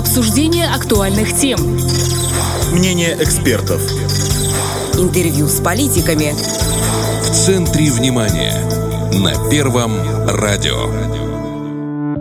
Обсуждение актуальных тем. Мнение экспертов. Интервью с политиками. В центре внимания. На Первом радио.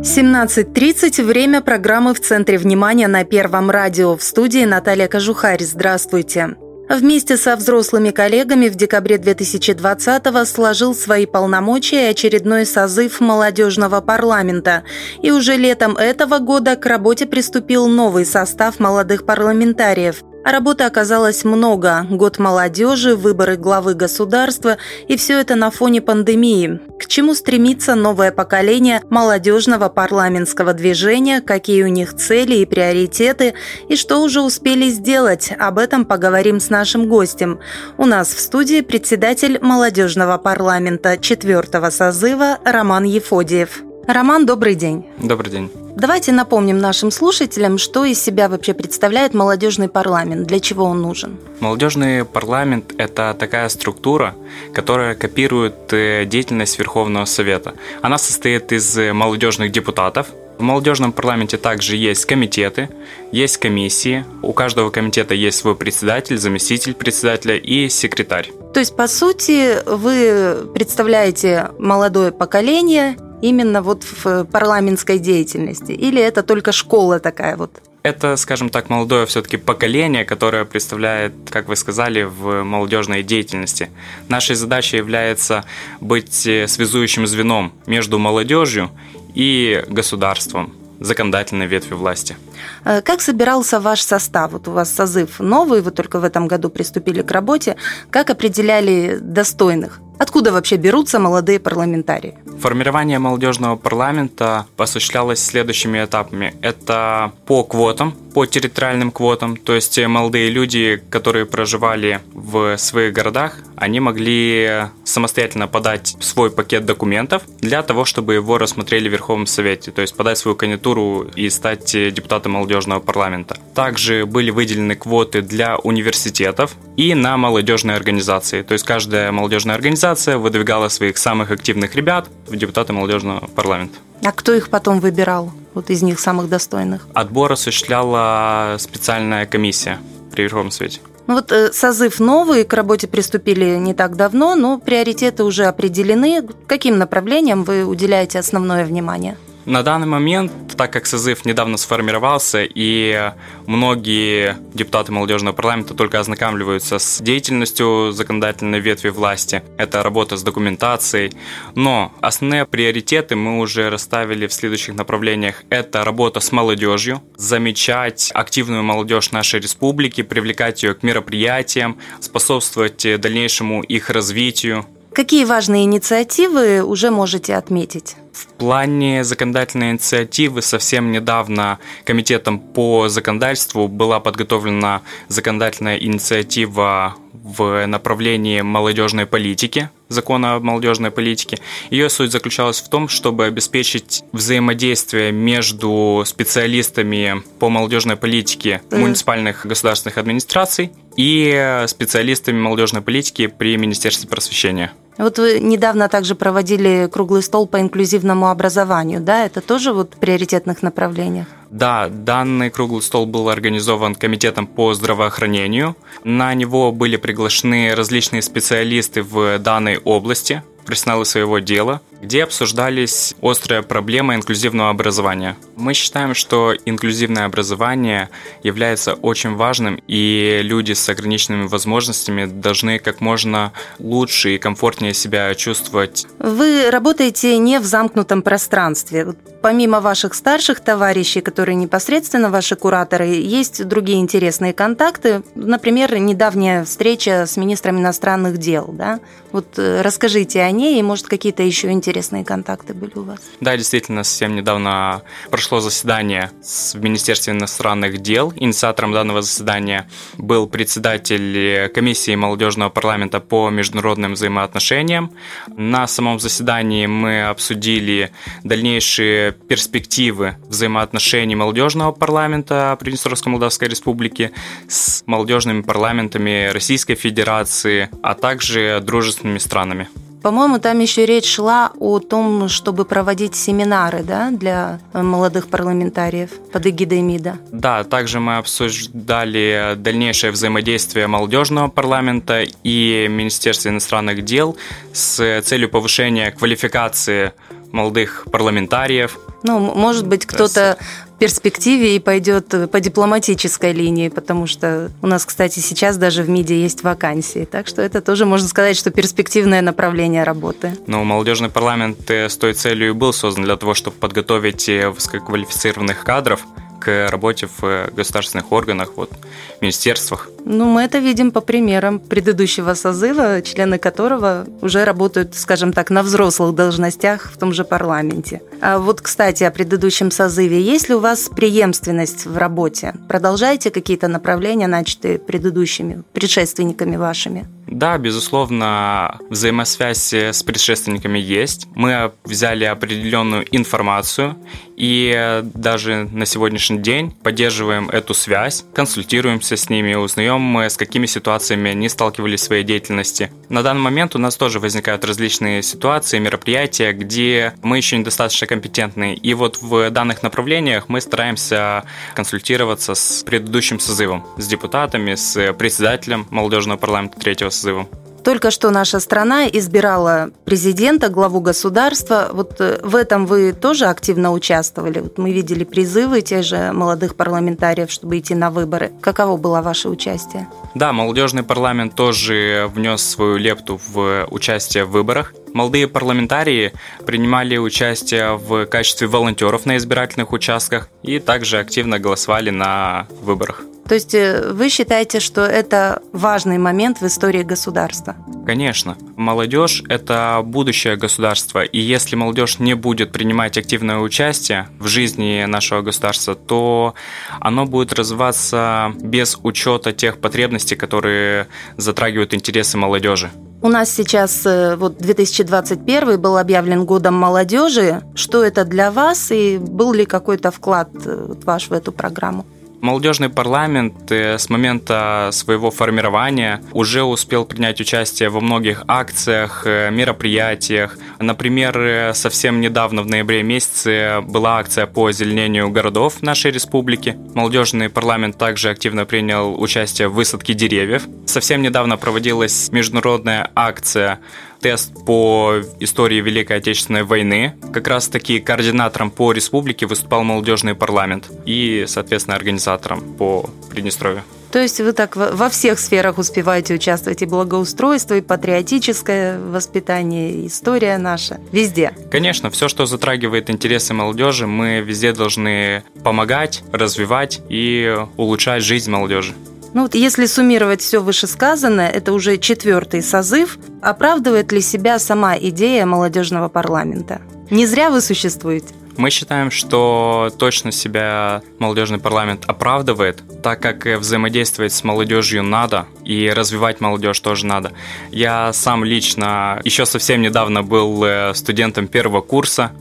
17.30. Время программы «В центре внимания» на Первом радио. В студии Наталья Кожухарь. Здравствуйте. Вместе со взрослыми коллегами в декабре 2020-го сложил свои полномочия очередной созыв молодежного парламента. И уже летом этого года к работе приступил новый состав молодых парламентариев. Работы оказалось много. Год молодежи, выборы главы государства и все это на фоне пандемии. К чему стремится новое поколение молодежного парламентского движения, какие у них цели и приоритеты, и что уже успели сделать, об этом поговорим с нашим гостем. У нас в студии председатель молодежного парламента четвертого созыва Роман Ефодиев. Роман, добрый день. Добрый день. Давайте напомним нашим слушателям, что из себя вообще представляет молодежный парламент, для чего он нужен. Молодежный парламент – это такая структура, которая копирует э, деятельность Верховного Совета. Она состоит из молодежных депутатов, в молодежном парламенте также есть комитеты, есть комиссии. У каждого комитета есть свой председатель, заместитель председателя и секретарь. То есть, по сути, вы представляете молодое поколение именно вот в парламентской деятельности? Или это только школа такая вот? Это, скажем так, молодое все-таки поколение, которое представляет, как вы сказали, в молодежной деятельности. Нашей задачей является быть связующим звеном между молодежью и государством законодательной ветви власти. Э, как собирался ваш состав? Вот у вас созыв новый, вы только в этом году приступили к работе. Как определяли достойных? Откуда вообще берутся молодые парламентарии? Формирование молодежного парламента осуществлялось следующими этапами. Это по квотам, по территориальным квотам, то есть молодые люди, которые проживали в своих городах, они могли самостоятельно подать свой пакет документов для того, чтобы его рассмотрели в Верховном Совете, то есть подать свою кандидатуру и стать депутатом молодежного парламента. Также были выделены квоты для университетов и на молодежные организации, то есть каждая молодежная организация организация выдвигала своих самых активных ребят в депутаты молодежного парламента. А кто их потом выбирал, вот из них самых достойных? Отбор осуществляла специальная комиссия при Верховном Совете. Ну вот э, созыв новый, к работе приступили не так давно, но приоритеты уже определены. Каким направлениям вы уделяете основное внимание? На данный момент, так как созыв недавно сформировался, и многие депутаты молодежного парламента только ознакомливаются с деятельностью законодательной ветви власти, это работа с документацией, но основные приоритеты мы уже расставили в следующих направлениях. Это работа с молодежью, замечать активную молодежь нашей республики, привлекать ее к мероприятиям, способствовать дальнейшему их развитию, Какие важные инициативы уже можете отметить? В плане законодательной инициативы совсем недавно Комитетом по законодательству была подготовлена законодательная инициатива в направлении молодежной политики, закона о молодежной политике. Ее суть заключалась в том, чтобы обеспечить взаимодействие между специалистами по молодежной политике муниципальных государственных администраций и специалистами молодежной политики при Министерстве просвещения. Вот вы недавно также проводили круглый стол по инклюзивному образованию, да? Это тоже вот в приоритетных направлениях? Да, данный круглый стол был организован Комитетом по здравоохранению. На него были приглашены различные специалисты в данной области, профессионалы своего дела, где обсуждались острые проблемы инклюзивного образования. Мы считаем, что инклюзивное образование является очень важным, и люди с ограниченными возможностями должны как можно лучше и комфортнее себя чувствовать. Вы работаете не в замкнутом пространстве. Помимо ваших старших товарищей, которые непосредственно ваши кураторы, есть другие интересные контакты. Например, недавняя встреча с министром иностранных дел. Да? Вот э, расскажите о ней, и, может, какие-то еще интересные контакты были у вас? Да, действительно, совсем недавно прошло заседание с Министерством иностранных дел. Инициатором данного заседания был председатель комиссии молодежного парламента по международным взаимоотношениям. На самом заседании мы обсудили дальнейшие перспективы взаимоотношений молодежного парламента Приднестровской Молдавской Республики с молодежными парламентами Российской Федерации, а также дружественными странами. По-моему, там еще речь шла о том, чтобы проводить семинары да, для молодых парламентариев под эгидой МИДа. Да, также мы обсуждали дальнейшее взаимодействие молодежного парламента и Министерства иностранных дел с целью повышения квалификации молодых парламентариев. Ну, может быть, кто-то перспективе и пойдет по дипломатической линии, потому что у нас, кстати, сейчас даже в МИДе есть вакансии. Так что это тоже можно сказать, что перспективное направление работы. Ну, молодежный парламент с той целью и был создан для того, чтобы подготовить высококвалифицированных кадров к работе в государственных органах, вот, министерствах. Ну, мы это видим по примерам предыдущего созыва, члены которого уже работают, скажем так, на взрослых должностях в том же парламенте. А вот, кстати, о предыдущем созыве. Есть ли у вас преемственность в работе? Продолжаете какие-то направления, начатые предыдущими, предшественниками вашими? Да, безусловно, взаимосвязь с предшественниками есть. Мы взяли определенную информацию и даже на сегодняшний день поддерживаем эту связь, консультируемся с ними, узнаем, с какими ситуациями они сталкивались в своей деятельности. На данный момент у нас тоже возникают различные ситуации, мероприятия, где мы еще недостаточно компетентны. И вот в данных направлениях мы стараемся консультироваться с предыдущим созывом, с депутатами, с председателем молодежного парламента третьего созыва. Только что наша страна избирала президента, главу государства. Вот э, в этом вы тоже активно участвовали. Вот мы видели призывы тех же молодых парламентариев, чтобы идти на выборы. Каково было ваше участие? Да, молодежный парламент тоже внес свою лепту в участие в выборах. Молодые парламентарии принимали участие в качестве волонтеров на избирательных участках и также активно голосовали на выборах. То есть э, вы считаете, что это важный момент в истории государства? Конечно. Молодежь – это будущее государства. И если молодежь не будет принимать активное участие в жизни нашего государства, то оно будет развиваться без учета тех потребностей, которые затрагивают интересы молодежи. У нас сейчас э, вот 2021 был объявлен годом молодежи. Что это для вас и был ли какой-то вклад э, ваш в эту программу? Молодежный парламент э, с момента своего формирования уже успел принять участие во многих акциях, э, мероприятиях. Например, э, совсем недавно, в ноябре месяце, была акция по озеленению городов нашей республики. Молодежный парламент также активно принял участие в высадке деревьев. Совсем недавно проводилась международная акция тест по истории Великой Отечественной войны. Как раз таки координатором по республике выступал молодежный парламент и, соответственно, организатором по Приднестровью. То есть вы так во всех сферах успеваете участвовать, и благоустройство, и патриотическое воспитание, и история наша, везде. Конечно, все, что затрагивает интересы молодежи, мы везде должны помогать, развивать и улучшать жизнь молодежи. Ну вот если суммировать все вышесказанное, это уже четвертый созыв. Оправдывает ли себя сама идея молодежного парламента? Не зря вы существуете. Мы считаем, что точно себя молодежный парламент оправдывает, так как взаимодействовать с молодежью надо, и развивать молодежь тоже надо. Я сам лично еще совсем недавно был э, студентом первого курса,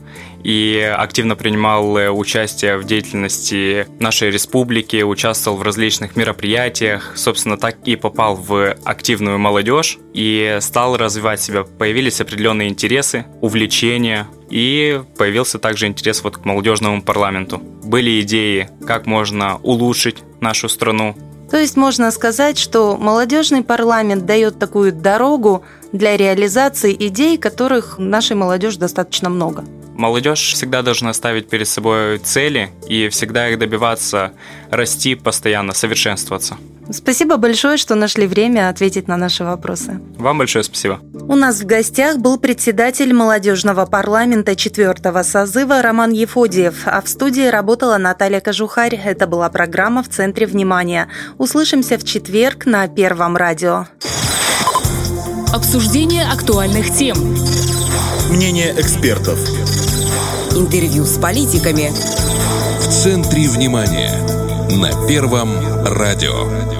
и активно принимал э, участие в деятельности нашей республики, участвовал в различных мероприятиях, собственно, так и попал в активную молодежь и стал развивать себя. Появились определенные интересы, увлечения, и появился также интерес вот к молодежному парламенту. Были идеи, как можно улучшить нашу страну. То есть можно сказать, что молодежный парламент дает такую дорогу для реализации идей, которых нашей молодежи достаточно много. Молодежь всегда должна ставить перед собой цели и всегда их добиваться, расти постоянно, совершенствоваться. Спасибо большое, что нашли время ответить на наши вопросы. Вам большое спасибо. У нас в гостях был председатель молодежного парламента четвертого созыва Роман Ефодиев, а в студии работала Наталья Кожухарь. Это была программа «В центре внимания». Услышимся в четверг на Первом радио. Обсуждение актуальных тем. Мнение экспертов интервью с политиками. В центре внимания на Первом радио.